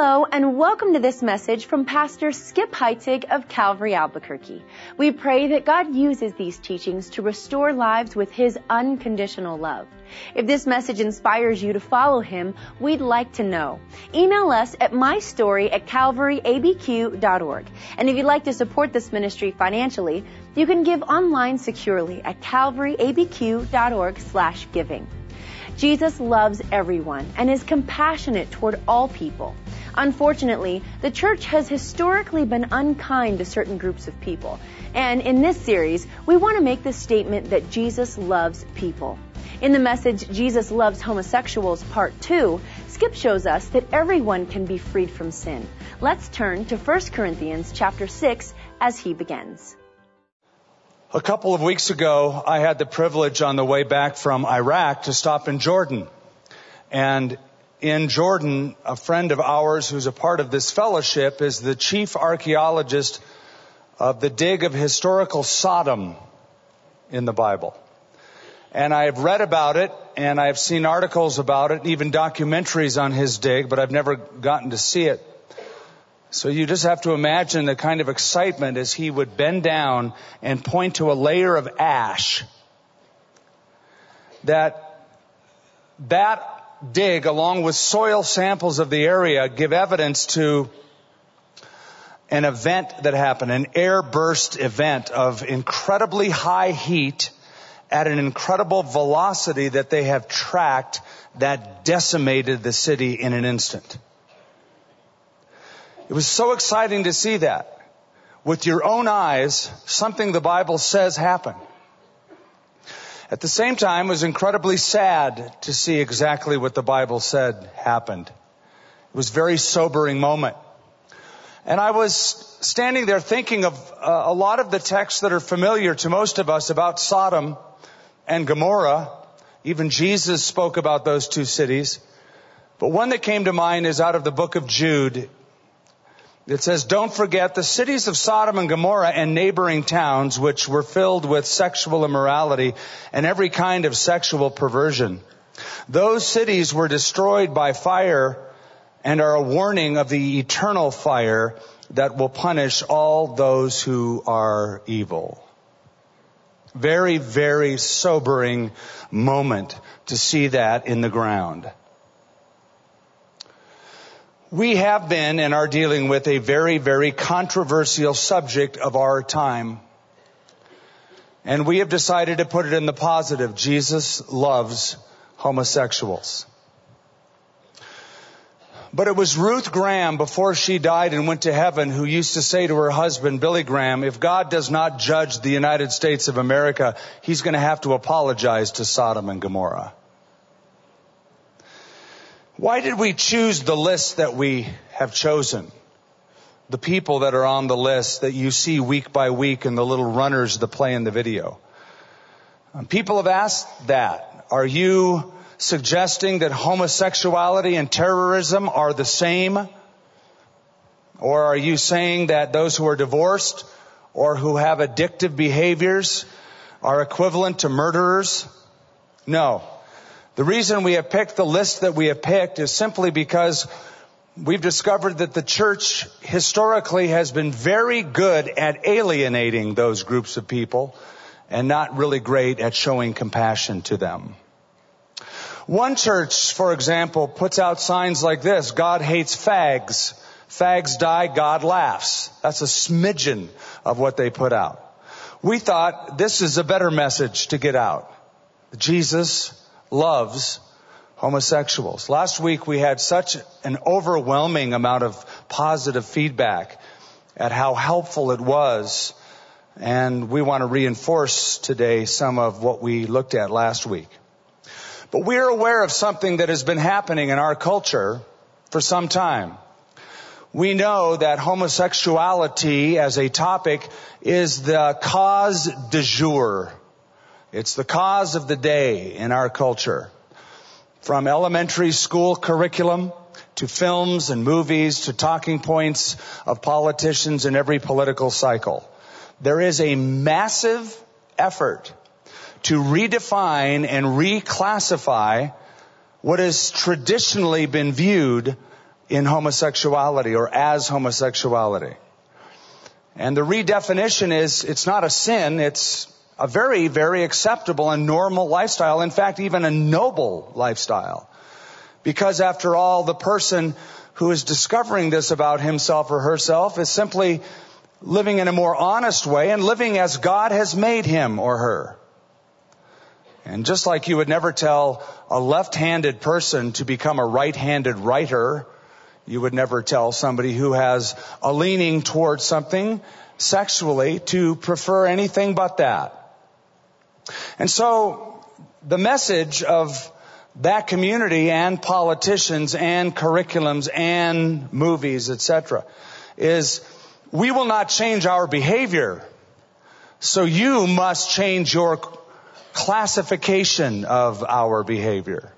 Hello, and welcome to this message from Pastor Skip Heitzig of Calvary Albuquerque. We pray that God uses these teachings to restore lives with His unconditional love. If this message inspires you to follow Him, we'd like to know. Email us at mystory at calvaryabq.org. And if you'd like to support this ministry financially, you can give online securely at calvaryabq.org slash giving. Jesus loves everyone and is compassionate toward all people. Unfortunately, the church has historically been unkind to certain groups of people. And in this series, we want to make the statement that Jesus loves people. In the message, Jesus Loves Homosexuals, Part 2, Skip shows us that everyone can be freed from sin. Let's turn to 1 Corinthians chapter 6 as he begins. A couple of weeks ago, I had the privilege on the way back from Iraq to stop in Jordan. And in Jordan, a friend of ours who's a part of this fellowship is the chief archaeologist of the dig of historical Sodom in the Bible. And I have read about it and I have seen articles about it, even documentaries on his dig, but I've never gotten to see it. So you just have to imagine the kind of excitement as he would bend down and point to a layer of ash that that dig along with soil samples of the area give evidence to an event that happened, an air burst event of incredibly high heat at an incredible velocity that they have tracked that decimated the city in an instant. It was so exciting to see that. With your own eyes, something the Bible says happened. At the same time, it was incredibly sad to see exactly what the Bible said happened. It was a very sobering moment. And I was standing there thinking of uh, a lot of the texts that are familiar to most of us about Sodom and Gomorrah. Even Jesus spoke about those two cities. But one that came to mind is out of the book of Jude. It says, don't forget the cities of Sodom and Gomorrah and neighboring towns which were filled with sexual immorality and every kind of sexual perversion. Those cities were destroyed by fire and are a warning of the eternal fire that will punish all those who are evil. Very, very sobering moment to see that in the ground. We have been and are dealing with a very, very controversial subject of our time. And we have decided to put it in the positive. Jesus loves homosexuals. But it was Ruth Graham before she died and went to heaven who used to say to her husband, Billy Graham, if God does not judge the United States of America, he's going to have to apologize to Sodom and Gomorrah. Why did we choose the list that we have chosen? The people that are on the list that you see week by week and the little runners that play in the video. Um, people have asked that. Are you suggesting that homosexuality and terrorism are the same? Or are you saying that those who are divorced or who have addictive behaviors are equivalent to murderers? No. The reason we have picked the list that we have picked is simply because we've discovered that the church historically has been very good at alienating those groups of people and not really great at showing compassion to them. One church, for example, puts out signs like this, God hates fags. Fags die, God laughs. That's a smidgen of what they put out. We thought this is a better message to get out. Jesus loves homosexuals. Last week we had such an overwhelming amount of positive feedback at how helpful it was. And we want to reinforce today some of what we looked at last week. But we're aware of something that has been happening in our culture for some time. We know that homosexuality as a topic is the cause du jour it's the cause of the day in our culture. From elementary school curriculum to films and movies to talking points of politicians in every political cycle. There is a massive effort to redefine and reclassify what has traditionally been viewed in homosexuality or as homosexuality. And the redefinition is it's not a sin, it's a very, very acceptable and normal lifestyle. In fact, even a noble lifestyle. Because after all, the person who is discovering this about himself or herself is simply living in a more honest way and living as God has made him or her. And just like you would never tell a left-handed person to become a right-handed writer, you would never tell somebody who has a leaning towards something sexually to prefer anything but that. And so the message of that community and politicians and curriculums and movies, etc., is we will not change our behavior. So you must change your classification of our behavior.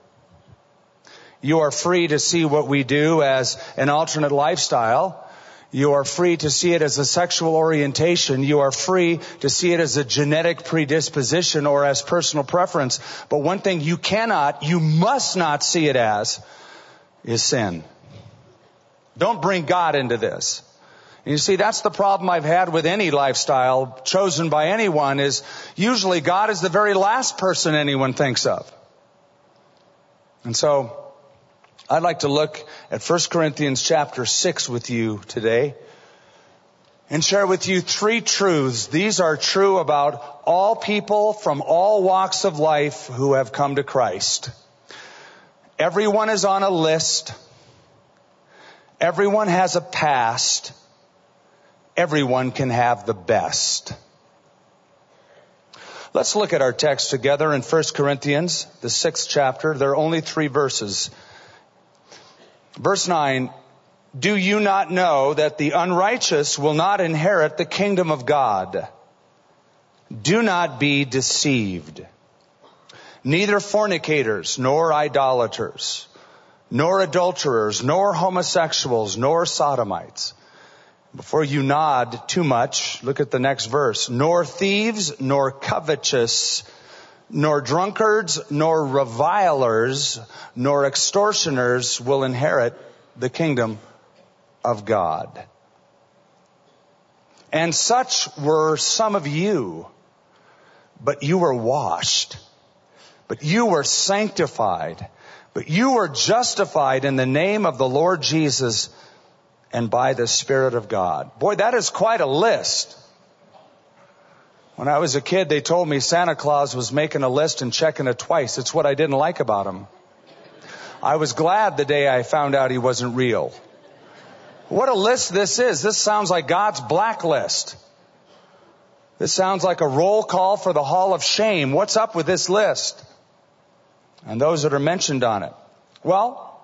You are free to see what we do as an alternate lifestyle. You are free to see it as a sexual orientation. You are free to see it as a genetic predisposition or as personal preference. But one thing you cannot, you must not see it as is sin. Don't bring God into this. You see, that's the problem I've had with any lifestyle chosen by anyone is usually God is the very last person anyone thinks of. And so, I'd like to look at 1 Corinthians chapter 6 with you today and share with you three truths. These are true about all people from all walks of life who have come to Christ. Everyone is on a list. Everyone has a past. Everyone can have the best. Let's look at our text together in 1 Corinthians, the sixth chapter. There are only three verses. Verse 9, do you not know that the unrighteous will not inherit the kingdom of God? Do not be deceived. Neither fornicators, nor idolaters, nor adulterers, nor homosexuals, nor sodomites. Before you nod too much, look at the next verse. Nor thieves, nor covetous, nor drunkards, nor revilers, nor extortioners will inherit the kingdom of God. And such were some of you, but you were washed, but you were sanctified, but you were justified in the name of the Lord Jesus and by the Spirit of God. Boy, that is quite a list. When I was a kid, they told me Santa Claus was making a list and checking it twice. It's what I didn't like about him. I was glad the day I found out he wasn't real. What a list this is. This sounds like God's blacklist. This sounds like a roll call for the Hall of Shame. What's up with this list? And those that are mentioned on it. Well,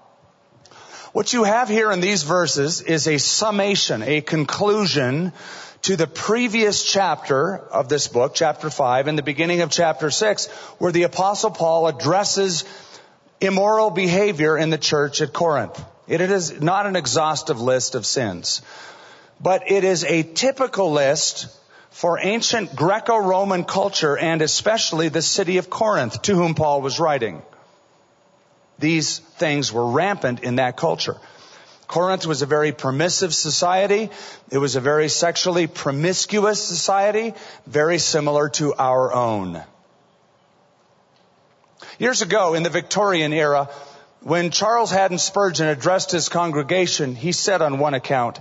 what you have here in these verses is a summation, a conclusion to the previous chapter of this book, chapter 5, and the beginning of chapter 6, where the apostle Paul addresses immoral behavior in the church at Corinth. It is not an exhaustive list of sins, but it is a typical list for ancient Greco-Roman culture and especially the city of Corinth to whom Paul was writing. These things were rampant in that culture. Corinth was a very permissive society. It was a very sexually promiscuous society, very similar to our own. Years ago, in the Victorian era, when Charles Haddon Spurgeon addressed his congregation, he said on one account,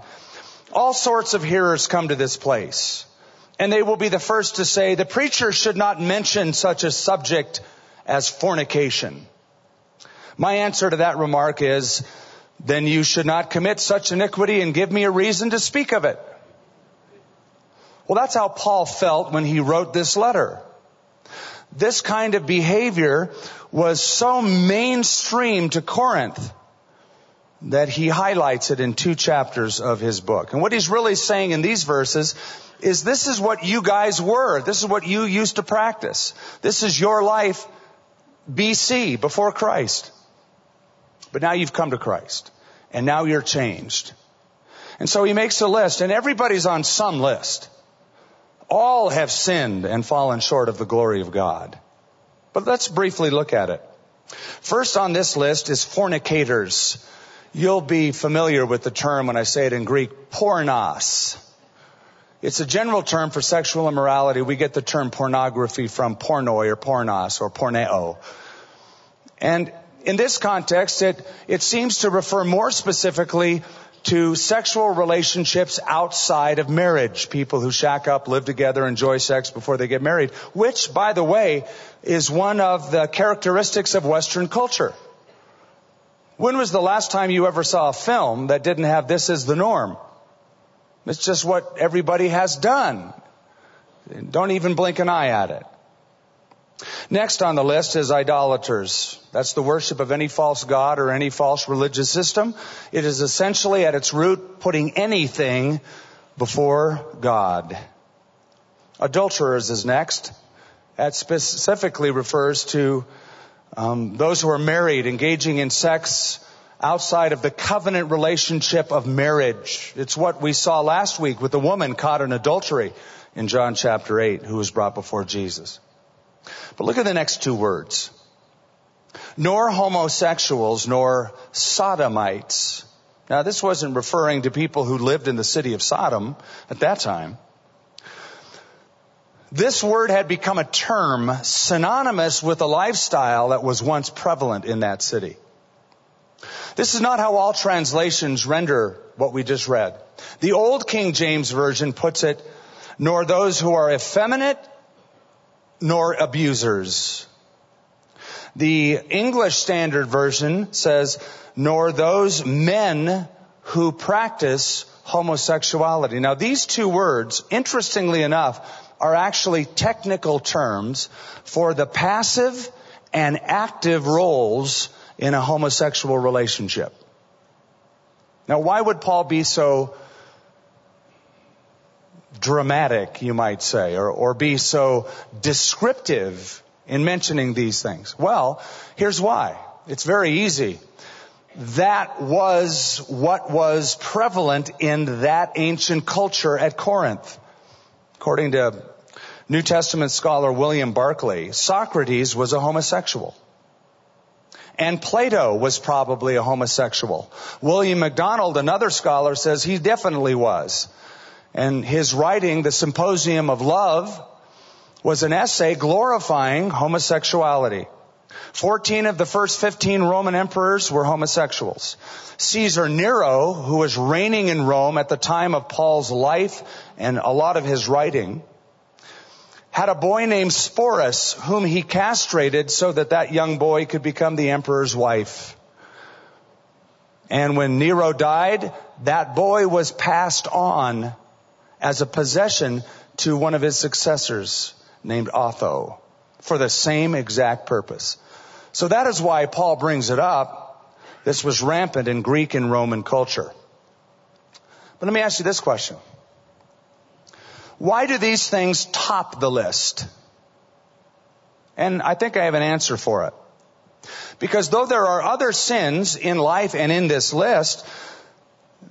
all sorts of hearers come to this place, and they will be the first to say, the preacher should not mention such a subject as fornication. My answer to that remark is, then you should not commit such iniquity and give me a reason to speak of it. Well, that's how Paul felt when he wrote this letter. This kind of behavior was so mainstream to Corinth that he highlights it in two chapters of his book. And what he's really saying in these verses is this is what you guys were. This is what you used to practice. This is your life BC, before Christ. But now you've come to Christ. And now you're changed. And so he makes a list, and everybody's on some list. All have sinned and fallen short of the glory of God. But let's briefly look at it. First on this list is fornicators. You'll be familiar with the term when I say it in Greek, pornos. It's a general term for sexual immorality. We get the term pornography from pornoi or pornos or porneo. And in this context, it, it seems to refer more specifically to sexual relationships outside of marriage. People who shack up, live together, enjoy sex before they get married, which, by the way, is one of the characteristics of Western culture. When was the last time you ever saw a film that didn't have this as the norm? It's just what everybody has done. Don't even blink an eye at it. Next on the list is idolaters. That's the worship of any false god or any false religious system. It is essentially at its root putting anything before God. Adulterers is next. That specifically refers to um, those who are married engaging in sex outside of the covenant relationship of marriage. It's what we saw last week with the woman caught in adultery in John chapter 8 who was brought before Jesus. But look at the next two words. Nor homosexuals, nor sodomites. Now this wasn't referring to people who lived in the city of Sodom at that time. This word had become a term synonymous with a lifestyle that was once prevalent in that city. This is not how all translations render what we just read. The old King James Version puts it, nor those who are effeminate, nor abusers. The English Standard Version says, nor those men who practice homosexuality. Now these two words, interestingly enough, are actually technical terms for the passive and active roles in a homosexual relationship. Now why would Paul be so dramatic, you might say, or, or be so descriptive in mentioning these things? Well, here's why. It's very easy. That was what was prevalent in that ancient culture at Corinth. According to New Testament scholar William Barclay, Socrates was a homosexual. And Plato was probably a homosexual. William MacDonald, another scholar, says he definitely was. And his writing, The Symposium of Love, was an essay glorifying homosexuality. 14 of the first 15 Roman emperors were homosexuals. Caesar Nero, who was reigning in Rome at the time of Paul's life and a lot of his writing, had a boy named Sporus whom he castrated so that that young boy could become the emperor's wife. And when Nero died, that boy was passed on as a possession to one of his successors named Otho for the same exact purpose. So that is why Paul brings it up. This was rampant in Greek and Roman culture. But let me ask you this question. Why do these things top the list? And I think I have an answer for it. Because though there are other sins in life and in this list,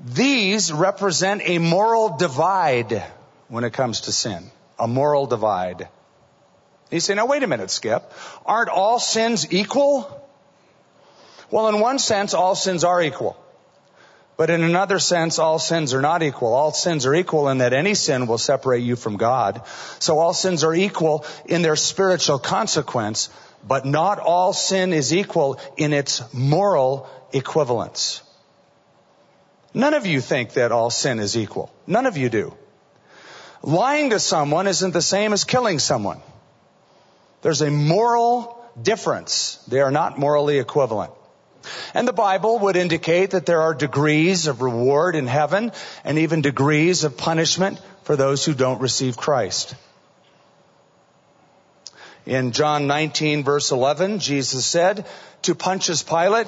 these represent a moral divide when it comes to sin. A moral divide. You say, now wait a minute, Skip. Aren't all sins equal? Well, in one sense, all sins are equal. But in another sense, all sins are not equal. All sins are equal in that any sin will separate you from God. So all sins are equal in their spiritual consequence, but not all sin is equal in its moral equivalence. None of you think that all sin is equal. None of you do. Lying to someone isn't the same as killing someone. There's a moral difference. They are not morally equivalent. And the Bible would indicate that there are degrees of reward in heaven and even degrees of punishment for those who don't receive Christ. In John 19 verse 11, Jesus said to Pontius Pilate,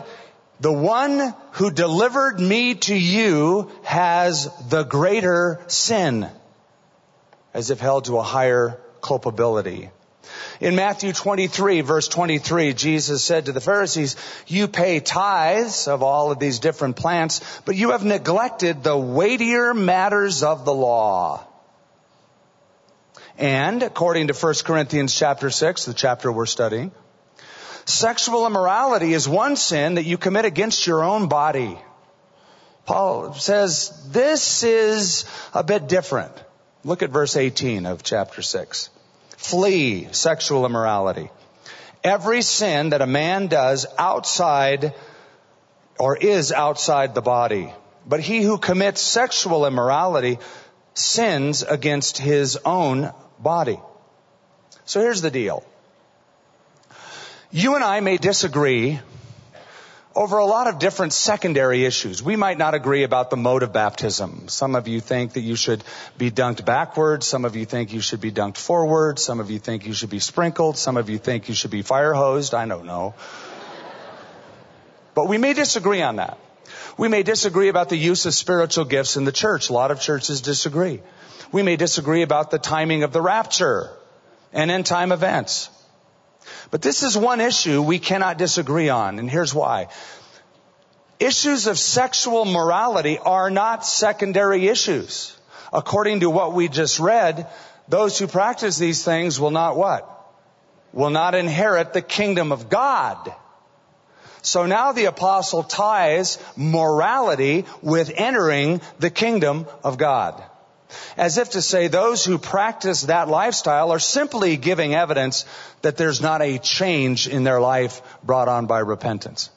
the one who delivered me to you has the greater sin, as if held to a higher culpability. In Matthew 23 verse 23, Jesus said to the Pharisees, you pay tithes of all of these different plants, but you have neglected the weightier matters of the law. And according to 1 Corinthians chapter 6, the chapter we're studying, Sexual immorality is one sin that you commit against your own body. Paul says this is a bit different. Look at verse 18 of chapter 6. Flee sexual immorality. Every sin that a man does outside or is outside the body. But he who commits sexual immorality sins against his own body. So here's the deal. You and I may disagree over a lot of different secondary issues. We might not agree about the mode of baptism. Some of you think that you should be dunked backwards. Some of you think you should be dunked forward. Some of you think you should be sprinkled. Some of you think you should be fire hosed. I don't know. But we may disagree on that. We may disagree about the use of spiritual gifts in the church. A lot of churches disagree. We may disagree about the timing of the rapture and end time events. But this is one issue we cannot disagree on, and here's why. Issues of sexual morality are not secondary issues. According to what we just read, those who practice these things will not what? Will not inherit the kingdom of God. So now the apostle ties morality with entering the kingdom of God. As if to say those who practice that lifestyle are simply giving evidence that there's not a change in their life brought on by repentance.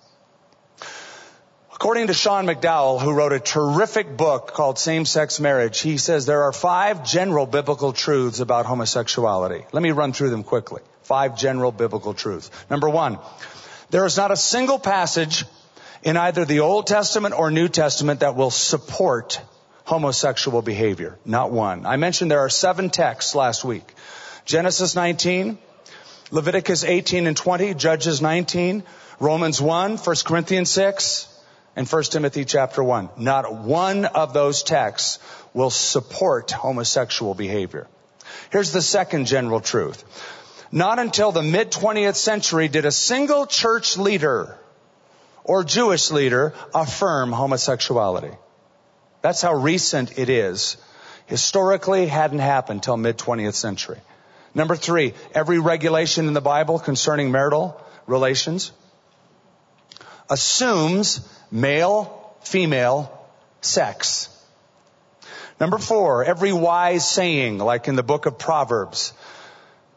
According to Sean McDowell, who wrote a terrific book called Same Sex Marriage, he says there are five general biblical truths about homosexuality. Let me run through them quickly. Five general biblical truths. Number one, there is not a single passage in either the Old Testament or New Testament that will support homosexual behavior. Not one. I mentioned there are seven texts last week. Genesis 19, Leviticus 18 and 20, Judges 19, Romans 1, 1 Corinthians 6, and 1 Timothy chapter 1. Not one of those texts will support homosexual behavior. Here's the second general truth. Not until the mid 20th century did a single church leader or Jewish leader affirm homosexuality. That's how recent it is. Historically, hadn't happened till mid 20th century. Number three, every regulation in the Bible concerning marital relations assumes male, female sex. Number four, every wise saying, like in the book of Proverbs,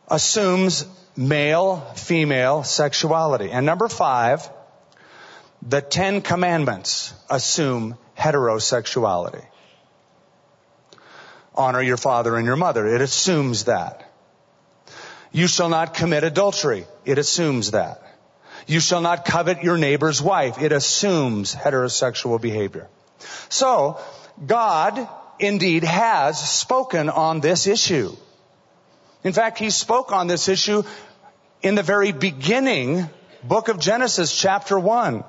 assumes male, female sexuality. And number five, the Ten Commandments assume heterosexuality. Honor your father and your mother. It assumes that. You shall not commit adultery. It assumes that. You shall not covet your neighbor's wife. It assumes heterosexual behavior. So, God indeed has spoken on this issue. In fact, He spoke on this issue in the very beginning book of Genesis chapter 1.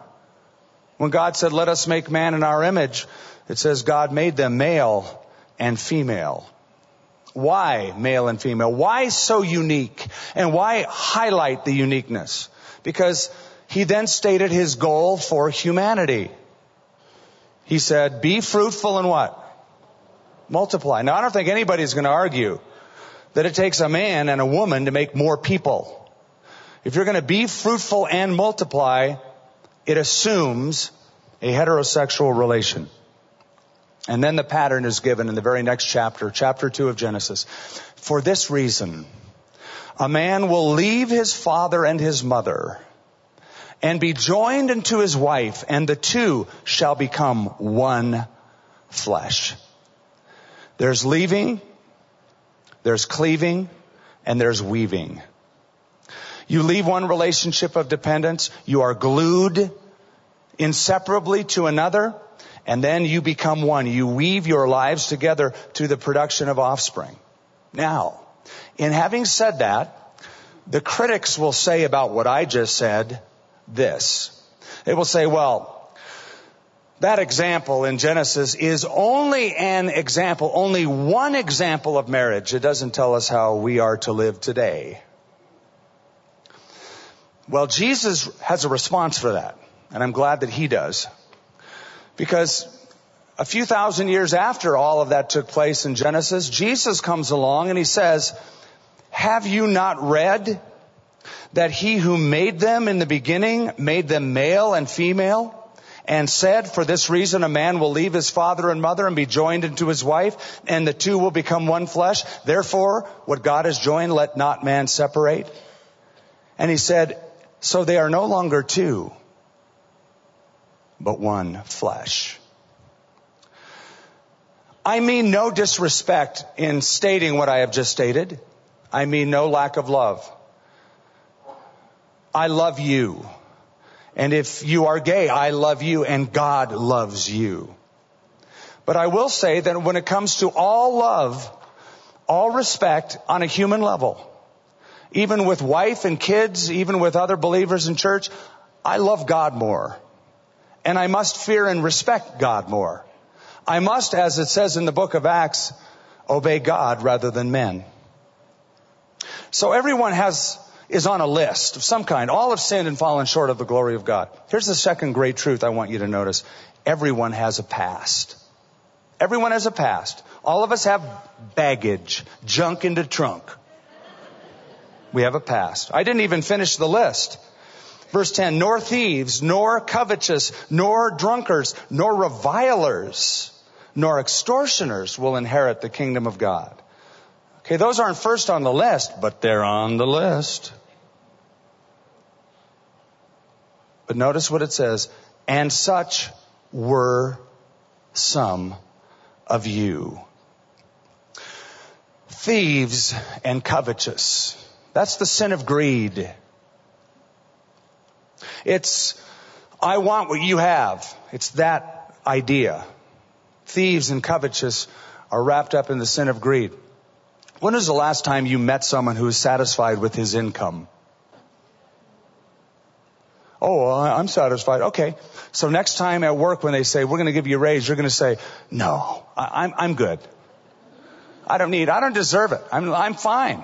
When God said, let us make man in our image, it says God made them male and female. Why male and female? Why so unique? And why highlight the uniqueness? Because he then stated his goal for humanity. He said, be fruitful and what? Multiply. Now I don't think anybody's going to argue that it takes a man and a woman to make more people. If you're going to be fruitful and multiply, it assumes a heterosexual relation. And then the pattern is given in the very next chapter, chapter 2 of Genesis. For this reason, a man will leave his father and his mother and be joined unto his wife, and the two shall become one flesh. There's leaving, there's cleaving, and there's weaving. You leave one relationship of dependence, you are glued inseparably to another, and then you become one. You weave your lives together to the production of offspring. Now, in having said that, the critics will say about what I just said this. They will say, well, that example in Genesis is only an example, only one example of marriage. It doesn't tell us how we are to live today. Well, Jesus has a response for that, and I'm glad that he does. Because a few thousand years after all of that took place in Genesis, Jesus comes along and he says, have you not read that he who made them in the beginning made them male and female? and said, for this reason a man will leave his father and mother and be joined into his wife, and the two will become one flesh. Therefore, what God has joined, let not man separate. And he said, so they are no longer two, but one flesh. I mean no disrespect in stating what I have just stated. I mean no lack of love. I love you. And if you are gay, I love you and God loves you. But I will say that when it comes to all love, all respect on a human level, even with wife and kids, even with other believers in church, I love God more. And I must fear and respect God more. I must, as it says in the book of Acts, obey God rather than men. So everyone has is on a list of some kind. All have sinned and fallen short of the glory of God. Here's the second great truth I want you to notice. Everyone has a past. Everyone has a past. All of us have baggage, junk in the trunk. We have a past. I didn't even finish the list. Verse 10, nor thieves, nor covetous, nor drunkards, nor revilers, nor extortioners will inherit the kingdom of God. Okay, those aren't first on the list, but they're on the list. But notice what it says. And such were some of you. Thieves and covetous. That's the sin of greed. It's, I want what you have. It's that idea. Thieves and covetous are wrapped up in the sin of greed. When was the last time you met someone who is satisfied with his income? Oh, I'm satisfied. Okay. So next time at work when they say, we're going to give you a raise, you're going to say, no, I'm, I'm good. I don't need, I don't deserve it. I'm, I'm fine.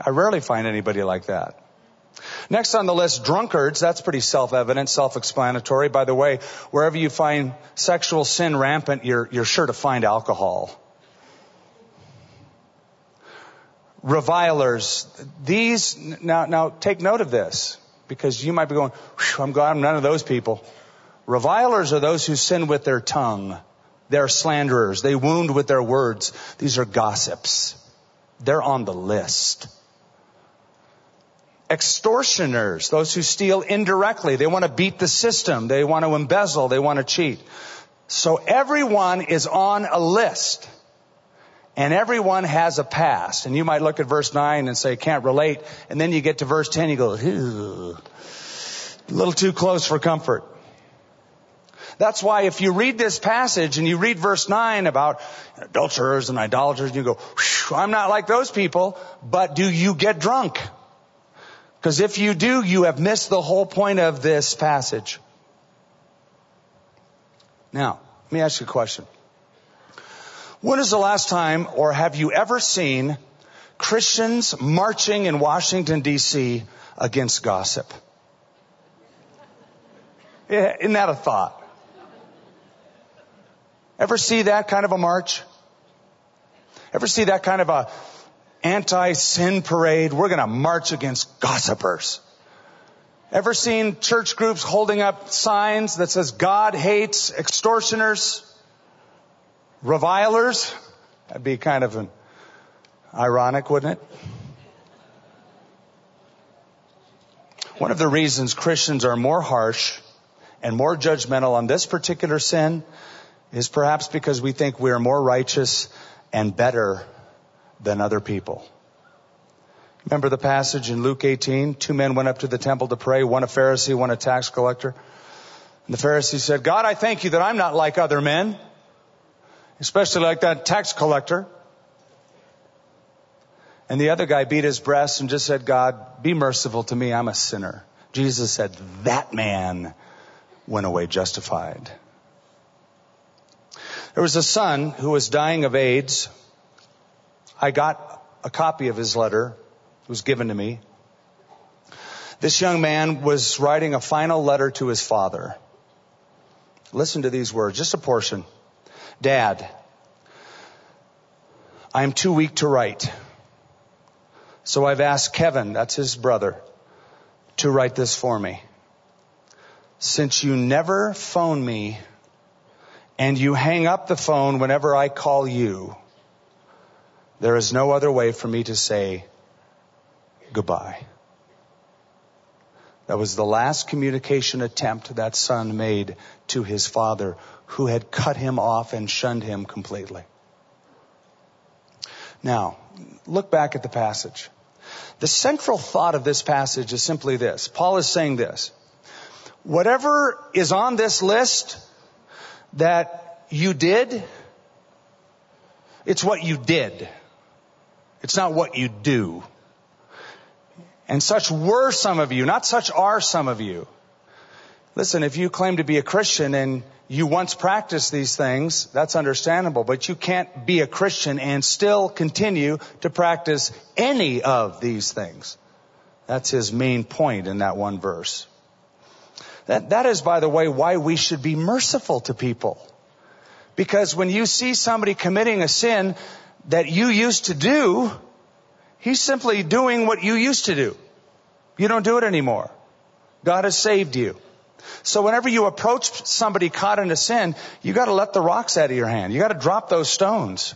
I rarely find anybody like that. Next on the list, drunkards. That's pretty self-evident, self-explanatory. By the way, wherever you find sexual sin rampant, you're, you're sure to find alcohol. Revilers. These, now, now take note of this because you might be going, I'm glad I'm none of those people. Revilers are those who sin with their tongue. They're slanderers. They wound with their words. These are gossips. They're on the list. Extortioners, those who steal indirectly. They want to beat the system. They want to embezzle. They want to cheat. So everyone is on a list. And everyone has a past. And you might look at verse 9 and say, can't relate. And then you get to verse 10, you go, a little too close for comfort. That's why if you read this passage and you read verse 9 about adulterers and idolaters, you go, I'm not like those people, but do you get drunk? Because if you do, you have missed the whole point of this passage. Now, let me ask you a question. When is the last time, or have you ever seen Christians marching in Washington DC against gossip? Isn't that a thought? Ever see that kind of a march? Ever see that kind of a anti-sin parade? We're going to march against gossipers. Ever seen church groups holding up signs that says God hates extortioners? revilers. That'd be kind of an ironic, wouldn't it? One of the reasons Christians are more harsh and more judgmental on this particular sin is perhaps because we think we are more righteous and better than other people. Remember the passage in Luke 18? Two men went up to the temple to pray, one a Pharisee, one a tax collector. And the Pharisee said, God, I thank you that I'm not like other men especially like that tax collector. And the other guy beat his breast and just said, God, be merciful to me. I'm a sinner. Jesus said, that man went away justified. There was a son who was dying of AIDS. I got a copy of his letter. It was given to me. This young man was writing a final letter to his father. Listen to these words, just a portion. Dad, I am too weak to write. So I've asked Kevin, that's his brother, to write this for me. since you never phone me and you hang up the phone whenever I call you, there is no other way for me to say goodbye. That was the last communication attempt that son made to his father who had cut him off and shunned him completely. Now, look back at the passage. The central thought of this passage is simply this. Paul is saying this. Whatever is on this list that you did, it's what you did. It's not what you do. And such were some of you, not such are some of you. Listen, if you claim to be a Christian and you once practiced these things, that's understandable, but you can't be a Christian and still continue to practice any of these things. That's his main point in that one verse. That, that is, by the way, why we should be merciful to people. Because when you see somebody committing a sin that you used to do, he's simply doing what you used to do. You don't do it anymore. God has saved you. So whenever you approach somebody caught in a sin, you gotta let the rocks out of your hand. You gotta drop those stones.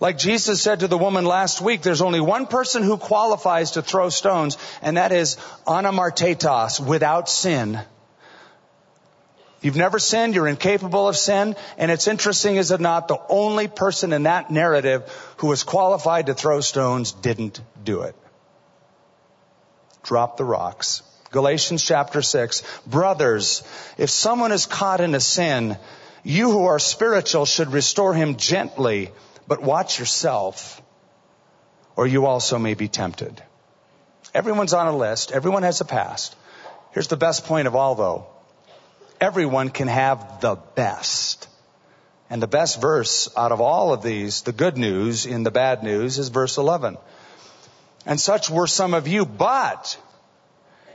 Like Jesus said to the woman last week, there's only one person who qualifies to throw stones, and that is anamartetos, without sin. You've never sinned, you're incapable of sin, and it's interesting, is it not, the only person in that narrative who was qualified to throw stones didn't do it. Drop the rocks. Galatians chapter 6. Brothers, if someone is caught in a sin, you who are spiritual should restore him gently, but watch yourself, or you also may be tempted. Everyone's on a list. Everyone has a past. Here's the best point of all though. Everyone can have the best. And the best verse out of all of these, the good news in the bad news is verse 11. And such were some of you, but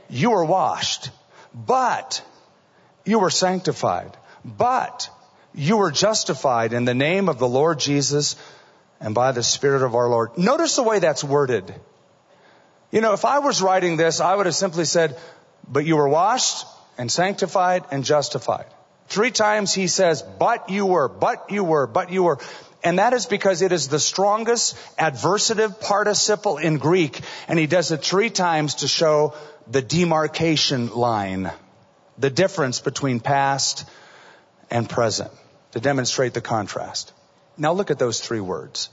you were washed, but you were sanctified, but you were justified in the name of the Lord Jesus and by the Spirit of our Lord. Notice the way that's worded. You know, if I was writing this, I would have simply said, but you were washed and sanctified and justified. Three times he says, but you were, but you were, but you were. And that is because it is the strongest adversative participle in Greek. And he does it three times to show the demarcation line, the difference between past and present, to demonstrate the contrast. Now look at those three words.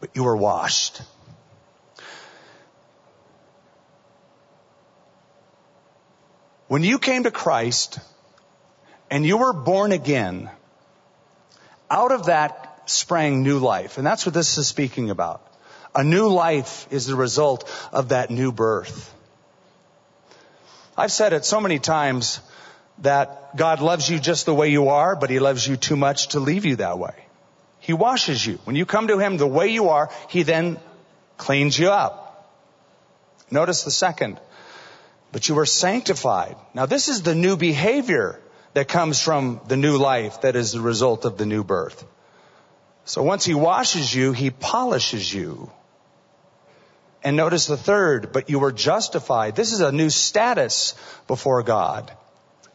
But you were washed. When you came to Christ and you were born again, out of that sprang new life. And that's what this is speaking about. A new life is the result of that new birth. I've said it so many times that God loves you just the way you are, but He loves you too much to leave you that way. He washes you. When you come to Him the way you are, He then cleans you up. Notice the second. But you are sanctified. Now this is the new behavior that comes from the new life that is the result of the new birth. So once He washes you, He polishes you. And notice the third, but you were justified. This is a new status before God.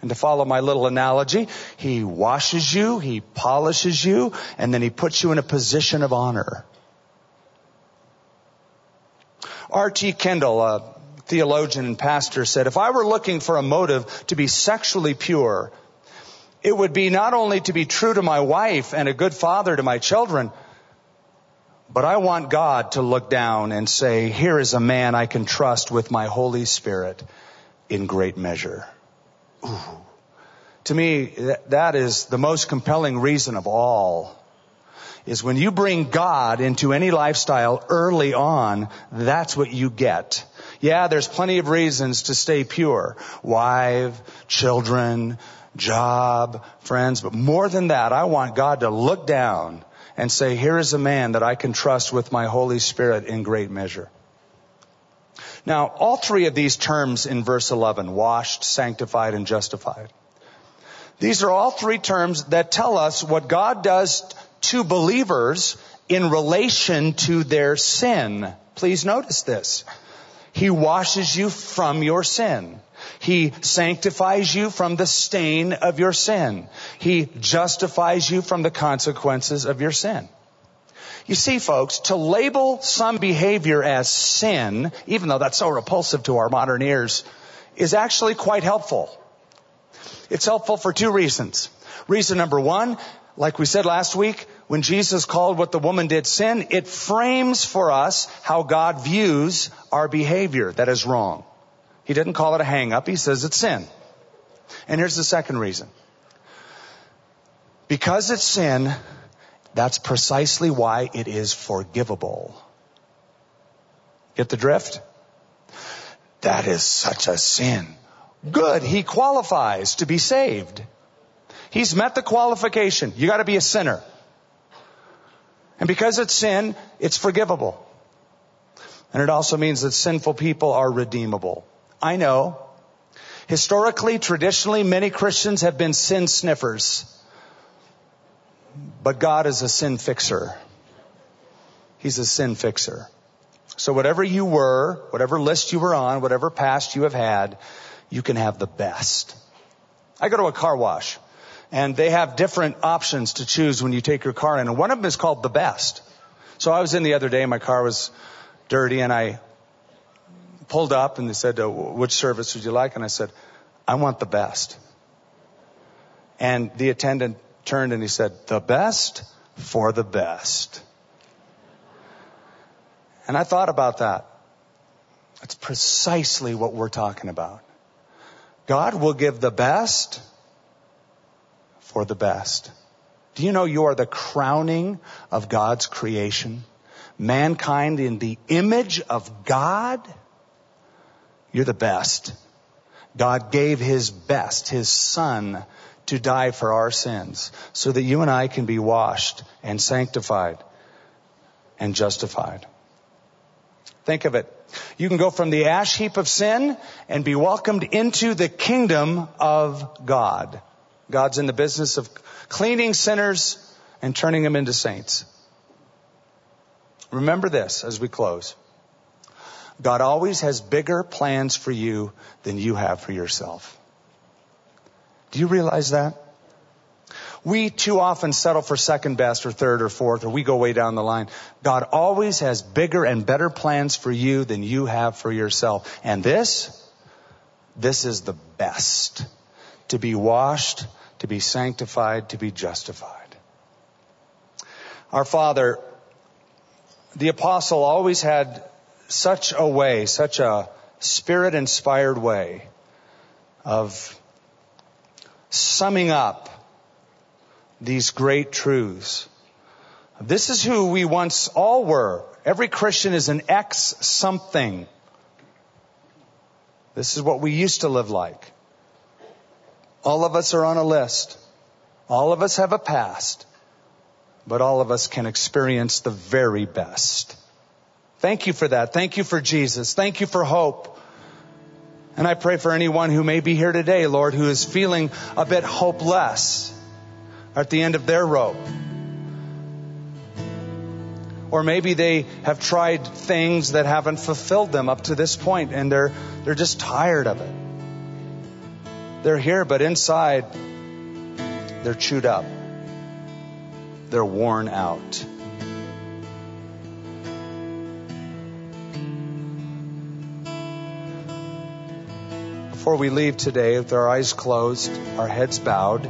And to follow my little analogy, He washes you, He polishes you, and then He puts you in a position of honor. R.T. Kendall, a theologian and pastor, said, if I were looking for a motive to be sexually pure, it would be not only to be true to my wife and a good father to my children, but I want God to look down and say, here is a man I can trust with my Holy Spirit in great measure. Ooh. To me, that is the most compelling reason of all. Is when you bring God into any lifestyle early on, that's what you get. Yeah, there's plenty of reasons to stay pure. Wife, children, job, friends, but more than that, I want God to look down and say, here is a man that I can trust with my Holy Spirit in great measure. Now, all three of these terms in verse 11, washed, sanctified, and justified. These are all three terms that tell us what God does to believers in relation to their sin. Please notice this. He washes you from your sin. He sanctifies you from the stain of your sin. He justifies you from the consequences of your sin. You see, folks, to label some behavior as sin, even though that's so repulsive to our modern ears, is actually quite helpful. It's helpful for two reasons. Reason number one, like we said last week, when Jesus called what the woman did sin, it frames for us how God views our behavior that is wrong. He didn't call it a hang up. He says it's sin. And here's the second reason. Because it's sin, that's precisely why it is forgivable. Get the drift? That is such a sin. Good. He qualifies to be saved. He's met the qualification. You gotta be a sinner. And because it's sin, it's forgivable. And it also means that sinful people are redeemable. I know. Historically, traditionally, many Christians have been sin sniffers. But God is a sin fixer. He's a sin fixer. So whatever you were, whatever list you were on, whatever past you have had, you can have the best. I go to a car wash and they have different options to choose when you take your car in and one of them is called the best. So I was in the other day, my car was dirty and I pulled up and they said, uh, which service would you like? And I said, I want the best. And the attendant turned and he said, the best for the best. And I thought about that. That's precisely what we're talking about. God will give the best for the best. Do you know you are the crowning of God's creation? Mankind in the image of God? You're the best. God gave His best, His Son, to die for our sins so that you and I can be washed and sanctified and justified. Think of it. You can go from the ash heap of sin and be welcomed into the kingdom of God. God's in the business of cleaning sinners and turning them into saints. Remember this as we close. God always has bigger plans for you than you have for yourself. Do you realize that? We too often settle for second best or third or fourth, or we go way down the line. God always has bigger and better plans for you than you have for yourself. And this, this is the best. To be washed, to be sanctified, to be justified. Our Father, the apostle always had such a way, such a spirit inspired way of summing up these great truths. This is who we once all were. Every Christian is an ex something. This is what we used to live like. All of us are on a list. All of us have a past. But all of us can experience the very best. Thank you for that. Thank you for Jesus. Thank you for hope. And I pray for anyone who may be here today, Lord, who is feeling a bit hopeless at the end of their rope. Or maybe they have tried things that haven't fulfilled them up to this point and they're, they're just tired of it. They're here, but inside, they're chewed up. They're worn out. Before we leave today, with our eyes closed, our heads bowed,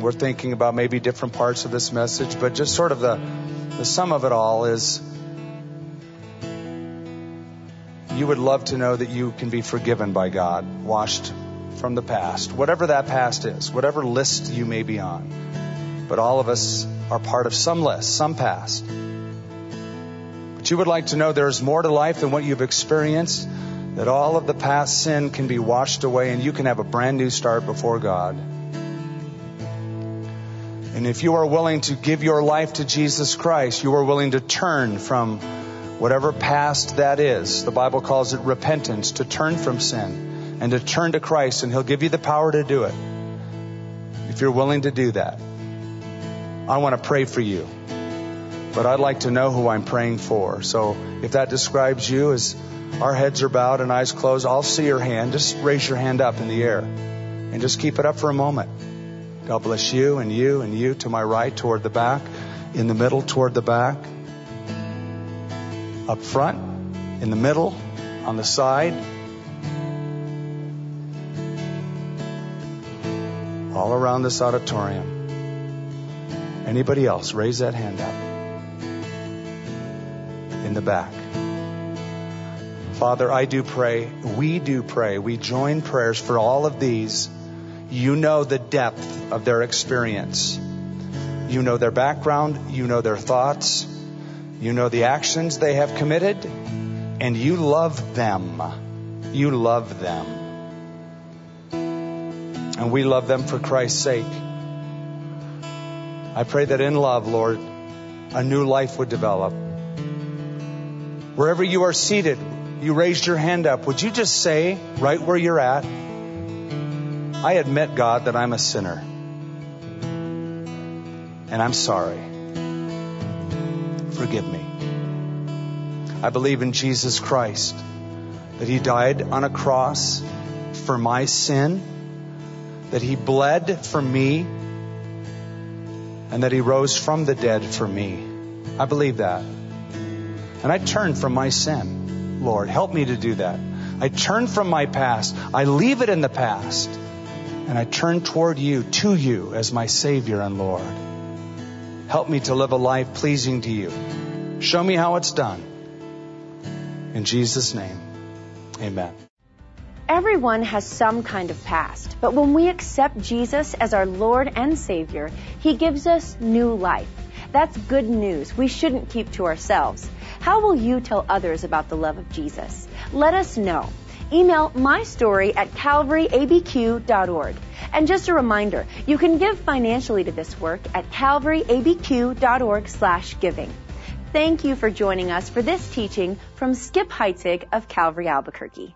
we're thinking about maybe different parts of this message, but just sort of the, the sum of it all is you would love to know that you can be forgiven by God, washed from the past, whatever that past is, whatever list you may be on. But all of us are part of some list, some past. But you would like to know there's more to life than what you've experienced, that all of the past sin can be washed away and you can have a brand new start before God. And if you are willing to give your life to Jesus Christ, you are willing to turn from whatever past that is. The Bible calls it repentance, to turn from sin and to turn to Christ, and He'll give you the power to do it. If you're willing to do that, I want to pray for you. but I'd like to know who I'm praying for. So if that describes you as our heads are bowed and eyes closed, I'll see your hand. Just raise your hand up in the air and just keep it up for a moment. God bless you and you and you to my right toward the back, in the middle toward the back, up front, in the middle, on the side. All around this auditorium. Anybody else? Raise that hand up. In the back. Father, I do pray, we do pray, we join prayers for all of these. You know the depth of their experience. You know their background, you know their thoughts, you know the actions they have committed, and you love them. You love them. And we love them for Christ's sake. I pray that in love, Lord, a new life would develop. Wherever you are seated, you raised your hand up. Would you just say, right where you're at, I admit, God, that I'm a sinner. And I'm sorry. Forgive me. I believe in Jesus Christ, that He died on a cross for my sin, that He bled for me, and that He rose from the dead for me. I believe that. And I turn from my sin. Lord, help me to do that. I turn from my past. I leave it in the past. And I turn toward you, to you, as my Savior and Lord. Help me to live a life pleasing to you. Show me how it's done. In Jesus' name, amen. Everyone has some kind of past, but when we accept Jesus as our Lord and Savior, He gives us new life. That's good news we shouldn't keep to ourselves. How will you tell others about the love of Jesus? Let us know. Email my story at calvaryabq.org. And just a reminder, you can give financially to this work at calvaryabq.org slash giving. Thank you for joining us for this teaching from Skip Heitzig of Calvary Albuquerque.